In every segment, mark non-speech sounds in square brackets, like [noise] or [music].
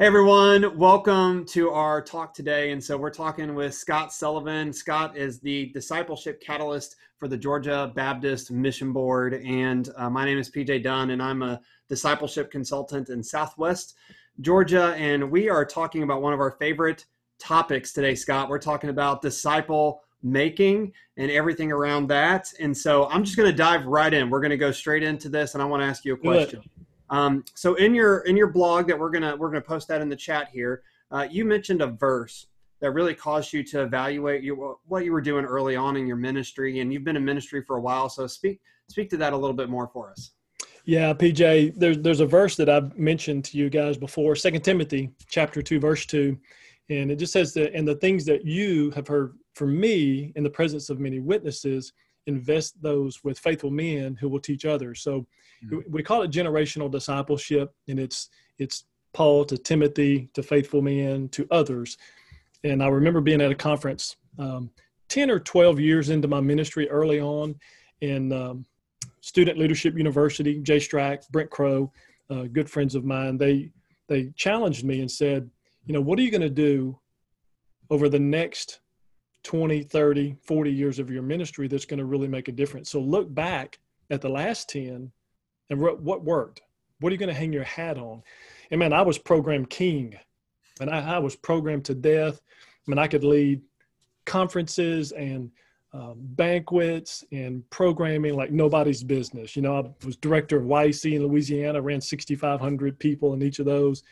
Hey everyone, welcome to our talk today. And so we're talking with Scott Sullivan. Scott is the discipleship catalyst for the Georgia Baptist Mission Board. And uh, my name is PJ Dunn, and I'm a discipleship consultant in Southwest Georgia. And we are talking about one of our favorite topics today, Scott. We're talking about disciple making and everything around that. And so I'm just going to dive right in. We're going to go straight into this, and I want to ask you a question. Um, so in your in your blog that we're gonna we're gonna post that in the chat here, uh, you mentioned a verse that really caused you to evaluate you, what you were doing early on in your ministry, and you've been in ministry for a while. So speak speak to that a little bit more for us. Yeah, PJ, there's there's a verse that I've mentioned to you guys before, Second Timothy chapter two, verse two, and it just says that and the things that you have heard from me in the presence of many witnesses, invest those with faithful men who will teach others. So mm-hmm. we call it generational discipleship, and it's it's Paul to Timothy to faithful men to others. And I remember being at a conference um, ten or twelve years into my ministry early on in um, Student Leadership University. Jay Strack, Brent Crowe, uh, good friends of mine. They they challenged me and said, you know, what are you going to do over the next 20, 30, 40 years of your ministry that's going to really make a difference. So look back at the last 10 and what worked. What are you going to hang your hat on? And man, I was programmed king and I, I was programmed to death. I mean, I could lead conferences and um, banquets and programming like nobody's business. You know, I was director of YC in Louisiana, ran 6,500 people in each of those.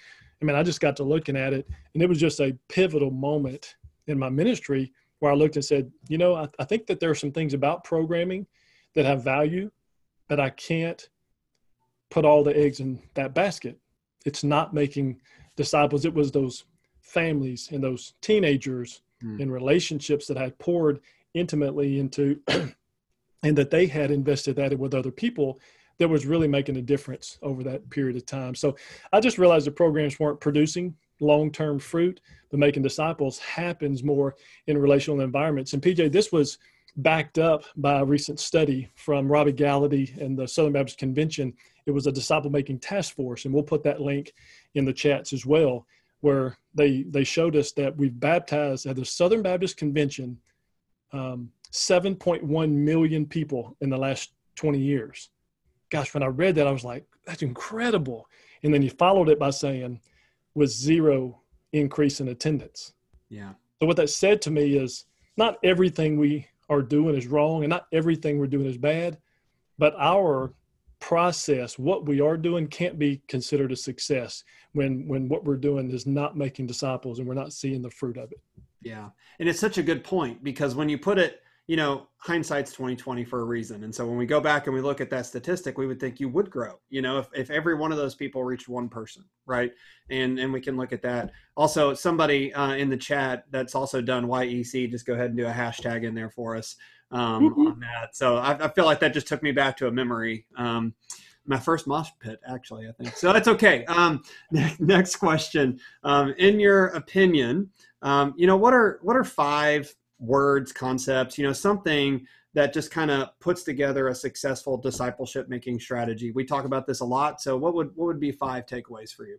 I mean, I just got to looking at it, and it was just a pivotal moment in my ministry where I looked and said, you know, I, I think that there are some things about programming that have value, but I can't put all the eggs in that basket. It's not making disciples. It was those families and those teenagers mm. in relationships that had poured intimately into [clears throat] and that they had invested that with other people that was really making a difference over that period of time. So I just realized the programs weren't producing long-term fruit but making disciples happens more in relational environments and pj this was backed up by a recent study from robby gallaty and the southern baptist convention. It was a disciple making task force and we'll put that link in the chats as well where they they showed us that we've baptized at the southern baptist convention um, 7.1 million people in the last 20 years. Gosh when i read that i was like that's incredible. And then he followed it by saying was zero increase in attendance. Yeah. So what that said to me is not everything we are doing is wrong and not everything we're doing is bad, but our process, what we are doing can't be considered a success when when what we're doing is not making disciples and we're not seeing the fruit of it. Yeah. And it's such a good point because when you put it you know, hindsight's 2020 for a reason. And so when we go back and we look at that statistic, we would think you would grow, you know, if, if every one of those people reached one person, right? And and we can look at that. Also, somebody uh, in the chat that's also done YEC, just go ahead and do a hashtag in there for us um, mm-hmm. on that. So I, I, feel like that just took me back to a memory. Um, my first mosh pit, actually, I think. So that's okay. Um, [laughs] next question. Um, in your opinion, um, you know, what are what are five words, concepts, you know, something that just kind of puts together a successful discipleship making strategy. We talk about this a lot. So what would what would be five takeaways for you?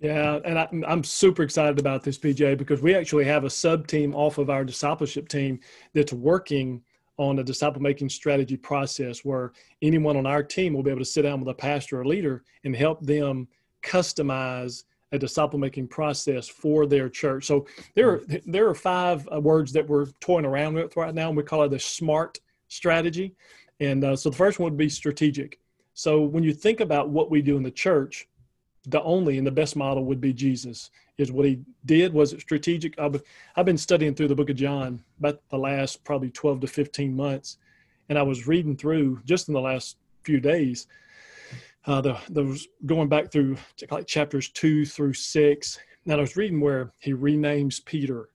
Yeah, and I, am super excited about this, PJ, because we actually have a sub team off of our discipleship team that's working on a disciple making strategy process where anyone on our team will be able to sit down with a pastor or leader and help them customize a disciple making process for their church. So there are there are five uh, words that we're toying around with right now, and we call it the SMART strategy. And uh, so the first one would be strategic. So when you think about what we do in the church, the only and the best model would be Jesus. Is what he did was it strategic? I've, I've been studying through the book of John about the last probably 12 to 15 months, and I was reading through just in the last few days uh, the, those going back through like chapters two through six. Now I was reading where he renames Peter,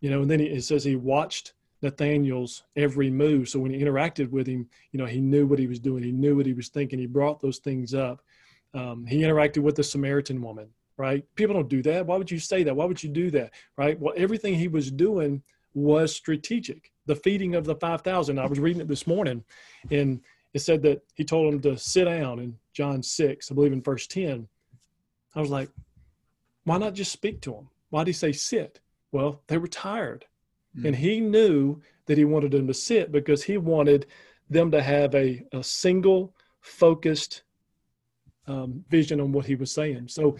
you know, and then he, it says he watched Nathaniel's every move. So when he interacted with him, you know, he knew what he was doing. He knew what he was thinking. He brought those things up. Um, he interacted with the Samaritan woman, right? People don't do that. Why would you say that? Why would you do that, right? Well, everything he was doing was strategic. The feeding of the 5,000, I was reading it this morning, and it said that he told them to sit down in John 6, I believe in verse 10. I was like, Why not just speak to them? Why did he say sit? Well, they were tired. Mm. And he knew that he wanted them to sit because he wanted them to have a, a single, focused um, vision on what he was saying. So,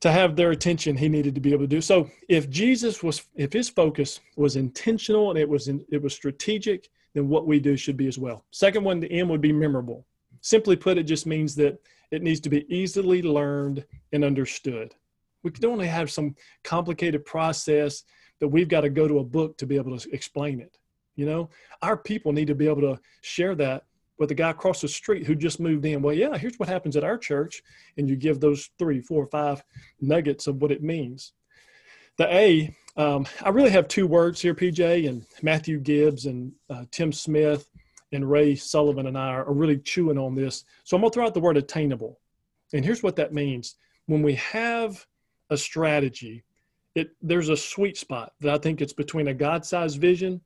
to have their attention, he needed to be able to do. So, if Jesus was, if his focus was intentional and it was in, it was strategic, then what we do should be as well. Second one, the M would be memorable. Simply put, it just means that it needs to be easily learned and understood. We don't only have some complicated process that we've got to go to a book to be able to explain it. You know, our people need to be able to share that with the guy across the street who just moved in. Well, yeah, here's what happens at our church. And you give those three, four, five nuggets of what it means. The A, um, I really have two words here, PJ, and Matthew Gibbs and uh, Tim Smith and Ray Sullivan and I are really chewing on this. So I'm going to throw out the word attainable. And here's what that means. When we have a strategy, it there's a sweet spot that I think it's between a God-sized vision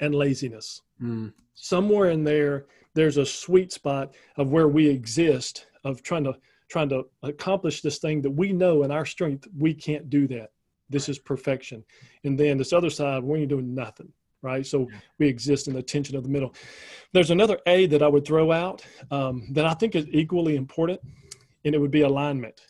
and laziness. Mm. Somewhere in there, there's a sweet spot of where we exist of trying to trying to accomplish this thing that we know in our strength we can't do that. This is perfection. And then this other side, we ain't doing nothing right? So we exist in the tension of the middle. There's another A that I would throw out um, that I think is equally important, and it would be alignment.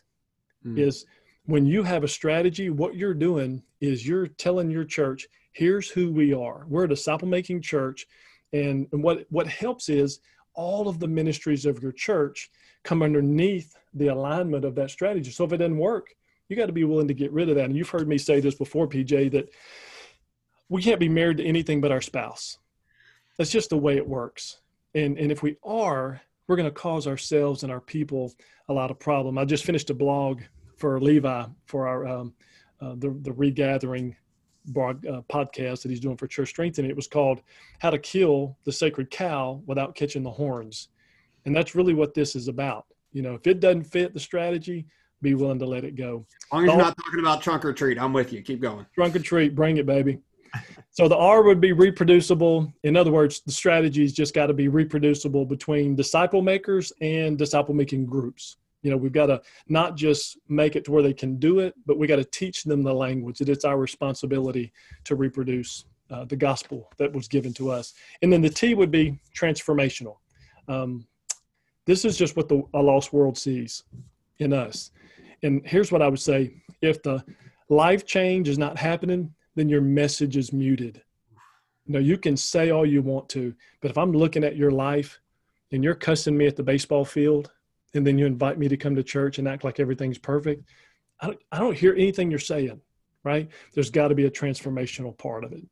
Mm. Is when you have a strategy, what you're doing is you're telling your church, here's who we are. We're a disciple making church. And, and what, what helps is all of the ministries of your church come underneath the alignment of that strategy. So if it doesn't work, you got to be willing to get rid of that. And you've heard me say this before, PJ, that we can't be married to anything but our spouse. That's just the way it works. And, and if we are, we're going to cause ourselves and our people a lot of problem. I just finished a blog for Levi for our um, uh, the the regathering blog, uh, podcast that he's doing for Church Strengthening. It was called "How to Kill the Sacred Cow Without Catching the Horns," and that's really what this is about. You know, if it doesn't fit the strategy, be willing to let it go. As long as you're not talking about trunk or treat, I'm with you. Keep going. Trunk or treat, bring it, baby. so the R would be reproducible. In other words, the strategies just got to be reproducible between disciple makers and disciple making groups you know we've got to not just make it to where they can do it but we got to teach them the language that it's our responsibility to reproduce uh, the gospel that was given to us and then the t would be transformational um, this is just what the a lost world sees in us. And here's what i would say. If the life change is not happening then your message is muted. Know you can say all you want to but if i'm looking at your life and you're cussing me at the baseball field and then you invite me to come to church and act like everything's perfect i don't, I don't hear anything you're saying right? There's got to be a transformational part of it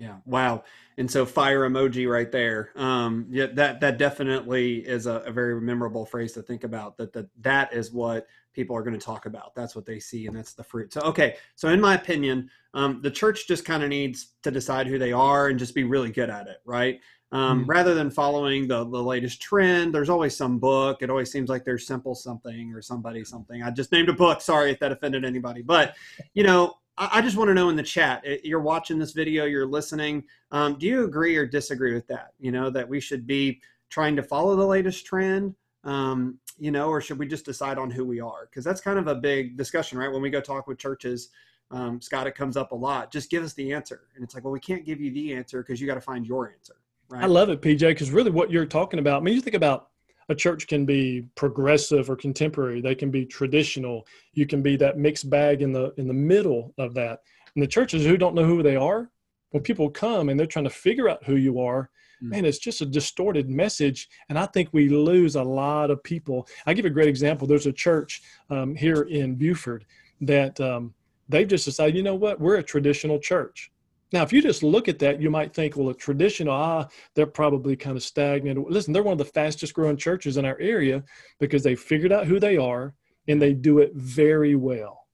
yeah. Wow. And so fire emoji right there. Um yeah that that definitely is a, a very memorable phrase to think about that that that is what people are going to talk about. That's what they see and that's the fruit. So okay. So in my opinion um, the church just kind of needs to decide who they are and just be really good at it right? Um, mm-hmm. rather than following the, the latest trend there's always some book. It always seems like there's simple something or somebody something. I just named a book. Sorry if that offended anybody. But you know i, just want to know in the chat you're watching this video you're listening um, do you agree or disagree with that? You know that we should be trying to follow the latest trend um, you know or should we just decide on who we are? Because that's kind of a big discussion right? When we go talk with churches um, scott it comes up a lot just give us the answer. And it's like well we can't give you the answer because you got to find your answer Right. I love it, PJ, because really what you're talking about, I mean, you think about a church can be progressive or contemporary. They can be traditional. You can be that mixed bag in the in the middle of that. And the churches who don't know who they are, when people come and they're trying to figure out who you are, mm. man, it's just a distorted message. And I think we lose a lot of people. I give a great example. There's a church um, here in Buford that um, they've just decided, you know what, we're a traditional church. Now, if you just look at that, you might think, well, a traditional, ah, they're probably kind of stagnant. Listen, they're one of the fastest growing churches in our area because they figured out who they are and they do it very well.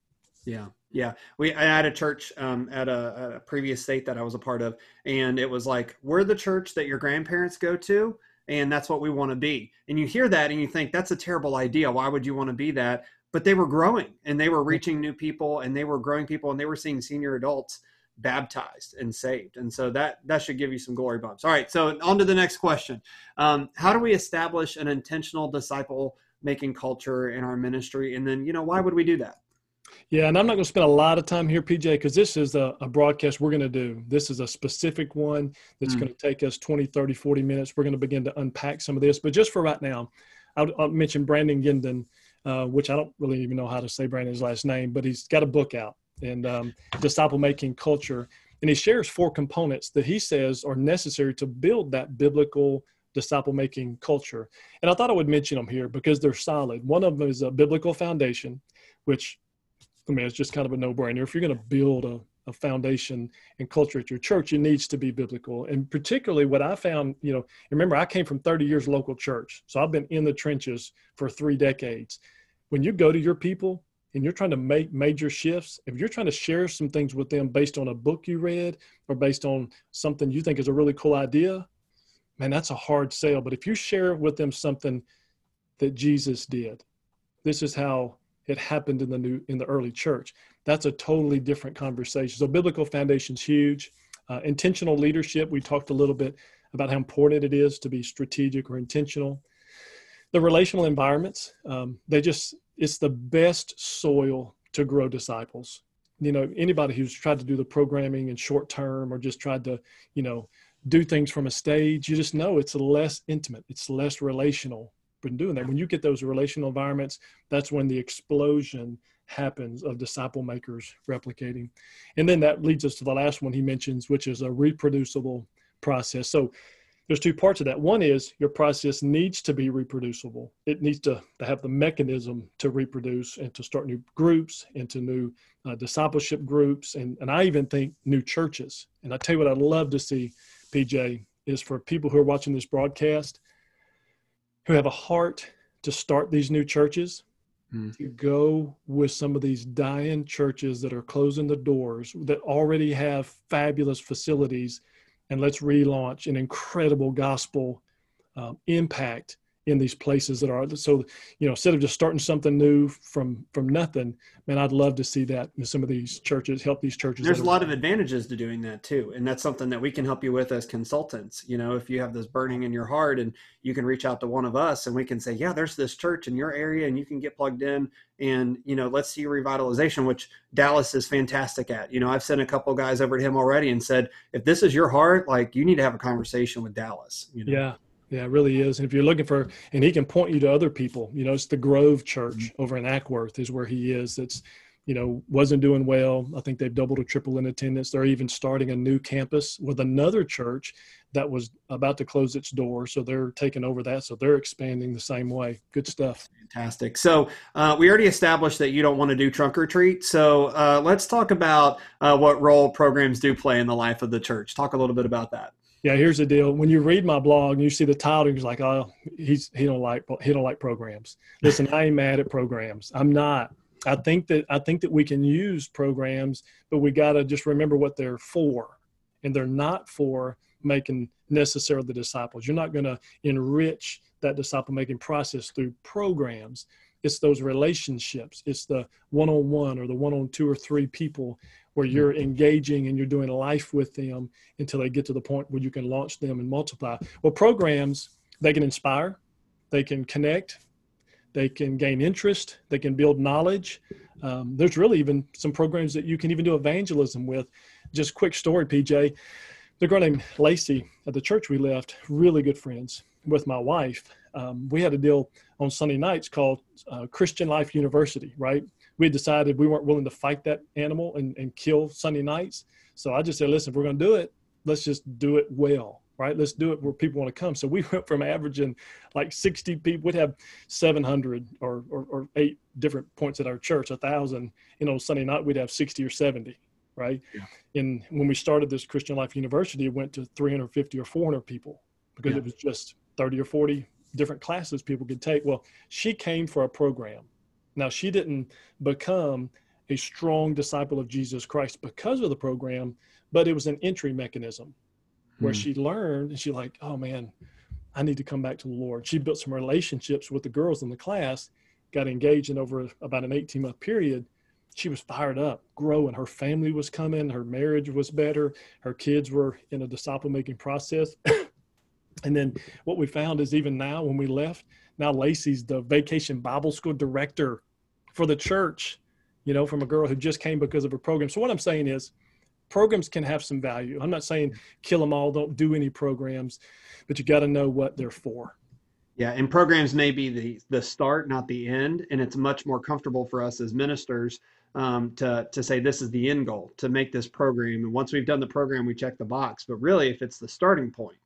Yeah. Yeah, we I had a church um, at a, a, previous state that I was a part of, and it was like we're the church that your grandparents go to, and that's what we want to be. And you hear that, and you think that's a terrible idea. Why would you want to be that? But they were growing, and they were reaching new people, and they were growing people, and they were seeing senior adults baptized and saved and so that that should give you some glory bumps all right so on to the next question um, how do we establish an intentional disciple making culture in our ministry and then you know why would we do that Yeah, and I'm not going to spend a lot of time here, PJ, because this is a, a, broadcast we're going to do. This is a specific one that's mm. going to take us 20, 30, 40 minutes. We're going to begin to unpack some of this. But just for right now, I'll, I'll mention Brandon Guindon, uh, which I don't really even know how to say Brandon's last name, but he's got a book out and um, disciple making culture. And he shares four components that he says are necessary to build that biblical disciple making culture. And I thought I would mention them here because they're solid. One of them is a biblical foundation, which I mean, it's just kind of a no brainer. If you're going to build a, a foundation and culture at your church, it needs to be biblical. And particularly what I found, you know, remember, I came from 30 years local church. So I've been in the trenches for three decades. When you go to your people, and you're trying to make major shifts, if you're trying to share some things with them based on a book you read or based on something you think is a really cool idea, man, that's a hard sale. But if you share with them something that Jesus did, this is how it happened in the new in the early church. That's a totally different conversation. So biblical foundation's huge. Uh, intentional leadership. We talked a little bit about how important it is to be strategic or intentional. The relational environments. Um, they just it's the best soil to grow disciples. You know, anybody who's tried to do the programming in short term or just tried to, you know, do things from a stage, you just know it's less intimate, it's less relational. Been doing that. When you get those relational environments, that's when the explosion happens of disciple makers replicating. And then that leads us to the last one he mentions, which is a reproducible process. So there's two parts of that. One is your process needs to be reproducible. It needs to, to have the mechanism to reproduce and to start new groups, into new uh, discipleship groups, and, and I even think new churches. And I tell you what I'd love to see, PJ, is for people who are watching this broadcast who have a heart to start these new churches, mm. to go with some of these dying churches that are closing the doors, that already have fabulous facilities – and let's relaunch an incredible gospel um, impact in these places that are so you know instead of just starting something new from from nothing man i'd love to see that in some of these churches help these churches there's a lot of advantages to doing that too and that's something that we can help you with as consultants. You know if you have this burning in your heart and you can reach out to one of us and we can say yeah there's this church in your area and you can get plugged in and you know let's see revitalization which dallas is fantastic at. You know i've sent a couple guys over to him already and said if this is your heart like you need to have a conversation with dallas you know? yeah yeah, it really is. And if you're looking for, and he can point you to other people, you know, it's the Grove Church mm-hmm. over in Acworth is where he is. That's, you know, wasn't doing well. I think they've doubled or tripled in attendance. They're even starting a new campus with another church that was about to close its door. So they're taking over that. So they're expanding the same way. Good stuff. Fantastic. So uh, we already established that you don't want to do trunk or treat. So uh, let's talk about uh, what role programs do play in the life of the church. Talk a little bit about that yeah, here's the deal. When you read my blog and you see the title, you're like, oh, he's he don't like he don't like programs. Listen, I ain't mad at programs. I'm not. I think that I think that we can use programs, but we got to just remember what they're for, and they're not for making necessarily the disciples. You're not going to enrich that disciple making process through programs. It's those relationships. It's the one on one or the one on two or three people where you're engaging and you're doing life with them until they get to the point where you can launch them and multiply. Well, programs, they can inspire, they can connect, they can gain interest, they can build knowledge. Um, there's really even some programs that you can even do evangelism with. Just quick story, PJ. The girl named Lacey at the church we left, really good friends with my wife. Um, we had a deal on Sunday nights called uh, Christian Life University, right? We had decided we weren't willing to fight that animal and, and kill Sunday nights. So I just said, listen, if we're going to do it, let's just do it well, right? Let's do it where people want to come. So we [laughs] went from averaging like 60 people, we'd have 700 or, or, or eight different points at our church, a thousand, you know, Sunday night, we'd have 60 or 70, right? Yeah. And when we started this Christian Life University, it went to 350 or 400 people because yeah. it was just 30 or 40 different classes people could take. Well, she came for a program now, she didn't become a strong disciple of Jesus Christ because of the program, but it was an entry mechanism where hmm. she learned and she like, oh man, I need to come back to the Lord. She built some relationships with the girls in the class, got engaged in over about an 18 month period. She was fired up, growing. Her family was coming, her marriage was better, her kids were in a disciple making process. [coughs] and then what we found is even now when we left, now Lacey's the vacation Bible school director for the church. you know, from a girl who just came because of a program. So what I'm saying is programs can have some value. I'm not saying kill them all, don't do any programs, but you got to know what they're for. Yeah, and programs may be the the start, not the end, and it's much more comfortable for us as ministers um, to to say this is the end goal to make this program. And once we've done the program, we check the box. But really, if it's the starting point,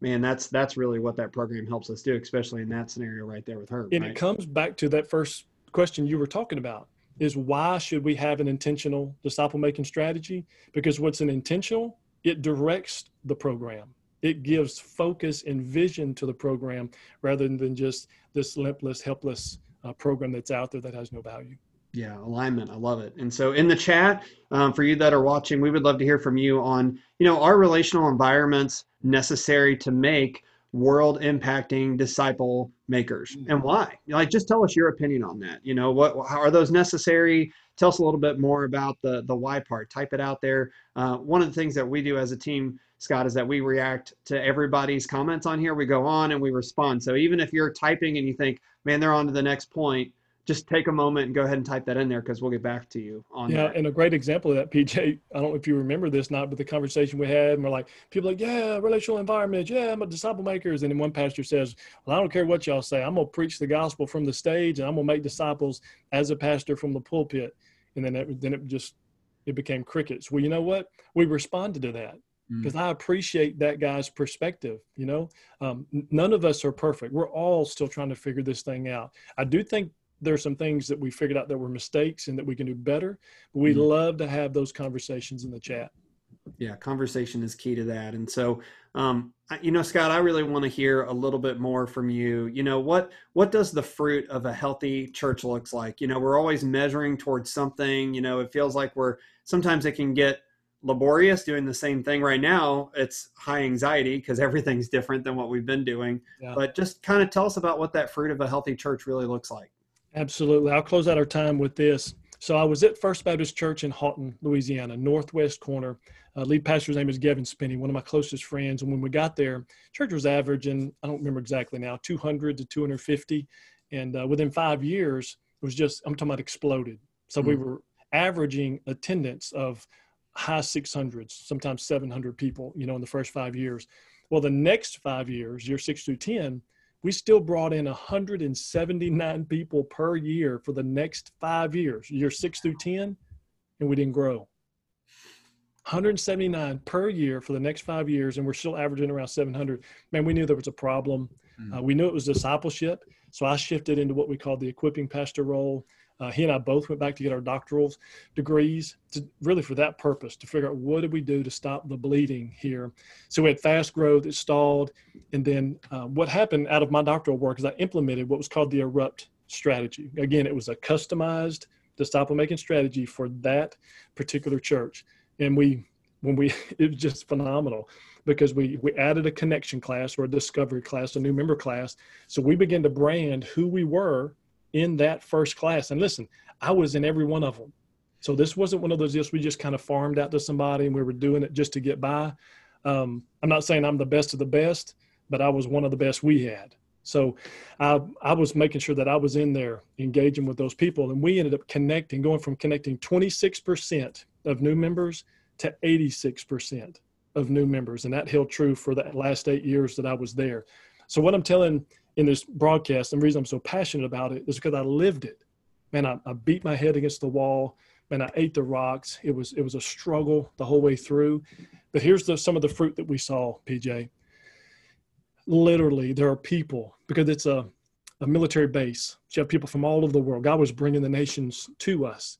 man, that's that's really what that program helps us do, especially in that scenario right there with her. And right? it comes back to that first question you were talking about is why should we have an intentional disciple making strategy? Because what's an intentional, it directs the program. It gives focus and vision to the program rather than just this limpless, helpless uh, program that's out there that has no value. Yeah, alignment. I love it. And so in the chat, um, for you that are watching, we would love to hear from you on, you know, are relational environments necessary to make world impacting disciple makers mm-hmm. and why? Like just tell us your opinion on that. You know what how are those necessary? Tell us a little bit more about the the why part. Type it out there. Uh, one of the things that we do as a team scott is that we react to everybody's comments on here. We go on and we respond. So even if you're typing and you think man they're on to the next point just take a moment and go ahead and type that in there because we'll get back to you on that. yeah that. and a great example of that pj i don't know if you remember this not but the conversation we had and we're like people like yeah relational environment yeah i'm a disciple makers and then one pastor says well i don't care what y'all say i'm going to preach the gospel from the stage and i'm going to make disciples as a pastor from the pulpit and then it, then it just it became crickets well you know what we responded to that because mm. I appreciate that guy's perspective. You know, um, none of us are perfect. We're all still trying to figure this thing out. I do think there's some things that we figured out that were mistakes and that we can do better. But we mm-hmm. love to have those conversations in the chat. Yeah, conversation is key to that. And so, um, you know, Scott, I really want to hear a little bit more from you. You know, what what does the fruit of a healthy church looks like? You know, we're always measuring towards something. You know, it feels like we're sometimes it can get laborious doing the same thing right now it's high anxiety because everything's different than what we've been doing yeah. but just kind of tell us about what that fruit of a healthy church really looks like Absolutely. I'll close out our time with this. So I was at First Baptist Church in Haughton, Louisiana, northwest corner. Uh, lead pastor's name is Gavin Spinney, one of my closest friends. And when we got there, church was averaging, I don't remember exactly now, 200 to 250. And uh, within five years, it was just, I'm talking about exploded. So mm-hmm. we were averaging attendance of high 600s, sometimes 700 people, you know, in the first five years. Well, the next five years, year six through 10, we still brought in 179 people per year for the next five years, year six through 10, and we didn't grow. 179 per year for the next five years, and we're still averaging around 700. Man, we knew there was a problem. Mm. Uh, we knew it was discipleship. So I shifted into what we call the equipping pastor role. Uh, he and I both went back to get our doctoral degrees, to, really for that purpose, to figure out what did we do to stop the bleeding here. So we had fast growth, it stalled, and then uh, what happened out of my doctoral work is I implemented what was called the erupt strategy. Again, it was a customized disciple making strategy for that particular church, and we when we [laughs] it was just phenomenal because we we added a connection class or a discovery class, a new member class. So we began to brand who we were in that first class. And listen, I was in every one of them. So this wasn't one of those deals we just kind of farmed out to somebody and we were doing it just to get by. Um, I'm not saying I'm the best of the best, but I was one of the best we had. So I, I was making sure that I was in there engaging with those people. And we ended up connecting, going from connecting 26% of new members to 86% of new members. And that held true for the last eight years that I was there. So what I'm telling in this broadcast, and the reason I'm so passionate about it is because I lived it. Man, I, I beat my head against the wall. Man, I ate the rocks. It was it was a struggle the whole way through. But here's the, some of the fruit that we saw, PJ. Literally, there are people because it's a a military base. You have people from all over the world. God was bringing the nations to us.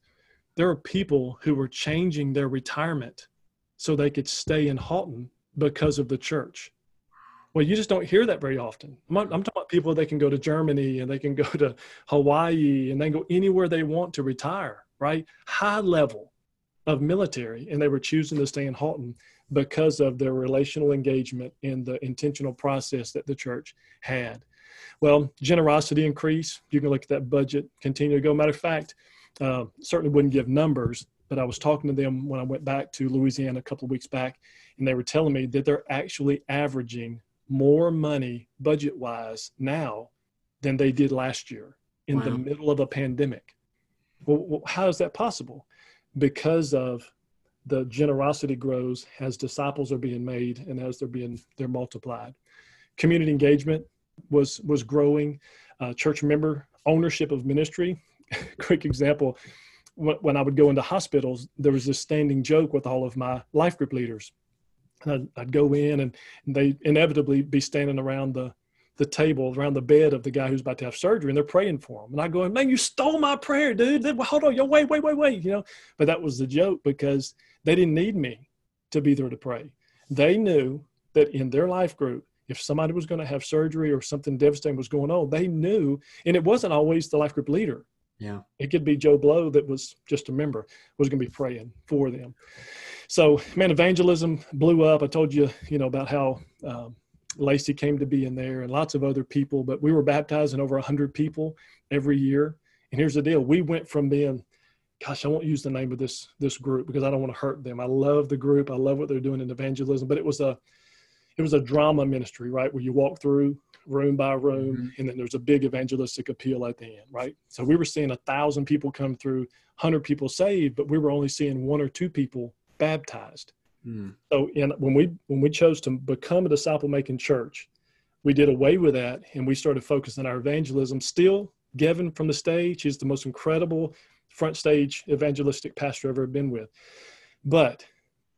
There are people who were changing their retirement so they could stay in Haughton because of the church. Well, you just don't hear that very often. I'm, I'm, talking about people that can go to Germany and they can go to Hawaii and they go anywhere they want to retire, right? High level of military, and they were choosing to stay in Haughton because of their relational engagement in the intentional process that the church had. Well, generosity increase. You can look at that budget continue to go. Matter of fact, uh, certainly wouldn't give numbers, but I was talking to them when I went back to Louisiana a couple of weeks back, and they were telling me that they're actually averaging more money budget wise now than they did last year in wow. the middle of a pandemic. Well, how is that possible? Because of the generosity grows as disciples are being made and as they're being they're multiplied. Community engagement was was growing. Uh, church member ownership of ministry. [laughs] Quick example: when I would go into hospitals, there was this standing joke with all of my life group leaders. And I'd, I'd go in, and, they inevitably be standing around the the table around the bed of the guy who's about to have surgery and they're praying for him. And I go, man, you stole my prayer, dude. Hold on, yo, wait, wait, wait, wait, you know. But that was the joke because they didn't need me to be there to pray. They knew that in their life group, if somebody was going to have surgery or something devastating was going on, they knew, and it wasn't always the life group leader. Yeah. It could be Joe Blow that was just a member, was going to be praying for them. So, man, evangelism blew up. I told you, you know, about how um, Lacey came to be in there and lots of other people, but we were baptizing over 100 people every year. And here's the deal we went from being, gosh, I won't use the name of this this group because I don't want to hurt them. I love the group. I love what they're doing in evangelism, but it was a it was a drama ministry, right? Where you walk through room by room, mm-hmm. and then there's a big evangelistic appeal at the end, right? So we were seeing a thousand people come through, hundred people saved, but we were only seeing one or two people baptized. Mm. So in, when we when we chose to become a disciple making church, we did away with that and we started focusing on our evangelism. Still, Gavin from the stage is the most incredible front stage evangelistic pastor I've ever been with. But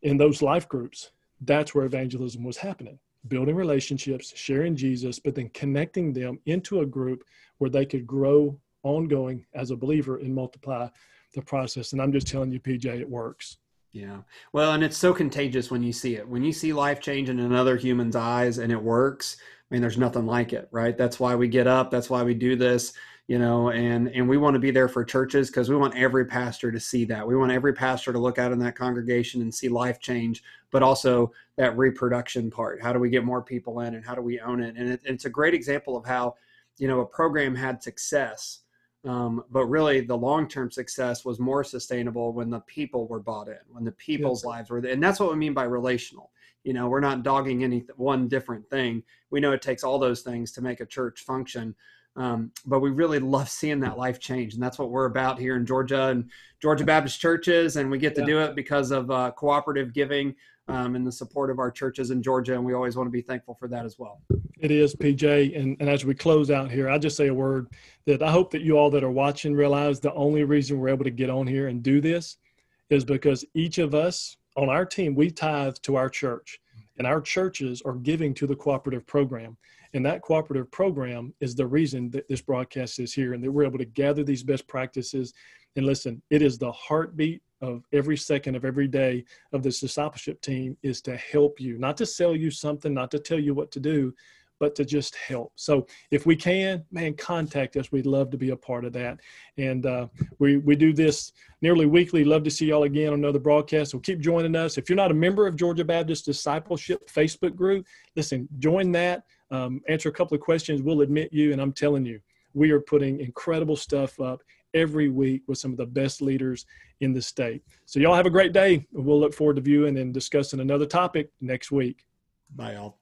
in those life groups, that's where evangelism was happening building relationships, sharing Jesus, but then connecting them into a group where they could grow ongoing as a believer and multiply the process. And I'm just telling you, PJ, it works. Yeah. Well, and it's so contagious when you see it. When you see life change in another human's eyes and it works, I mean, there's nothing like it, right? That's why we get up. That's why we do this, you know, and and we want to be there for churches because we want every pastor to see that. We want every pastor to look out in that congregation and see life change, but also that reproduction part. How do we get more people in and how do we own it? And it, it's a great example of how, you know, a program had success um, but really, the long term success was more sustainable when the people were bought in, when the people's yes. lives were there. And that's what we mean by relational. You know, we're not dogging any one different thing. We know it takes all those things to make a church function. Um, but we really love seeing that life change. And that's what we're about here in Georgia and Georgia Baptist churches. And we get to yeah. do it because of uh, cooperative giving um, and the support of our churches in Georgia. And we always want to be thankful for that as well. It is, PJ. And, and as we close out here, I just say a word that I hope that you all that are watching realize the only reason we're able to get on here and do this is because each of us on our team, we tithe to our church. And our churches are giving to the cooperative program. And that cooperative program is the reason that this broadcast is here and that we're able to gather these best practices. And listen, it is the heartbeat of every second of every day of this discipleship team is to help you, not to sell you something, not to tell you what to do, but to just help. So if we can, man, contact us. We'd love to be a part of that. And uh, we we do this nearly weekly. Love to see y'all again on another broadcast. So keep joining us. If you're not a member of Georgia Baptist Discipleship Facebook group, listen, join that. Um, answer a couple of questions. We'll admit you, and I'm telling you, we are putting incredible stuff up every week with some of the best leaders in the state. So, y'all have a great day. We'll look forward to viewing and discussing another topic next week. Bye, y'all.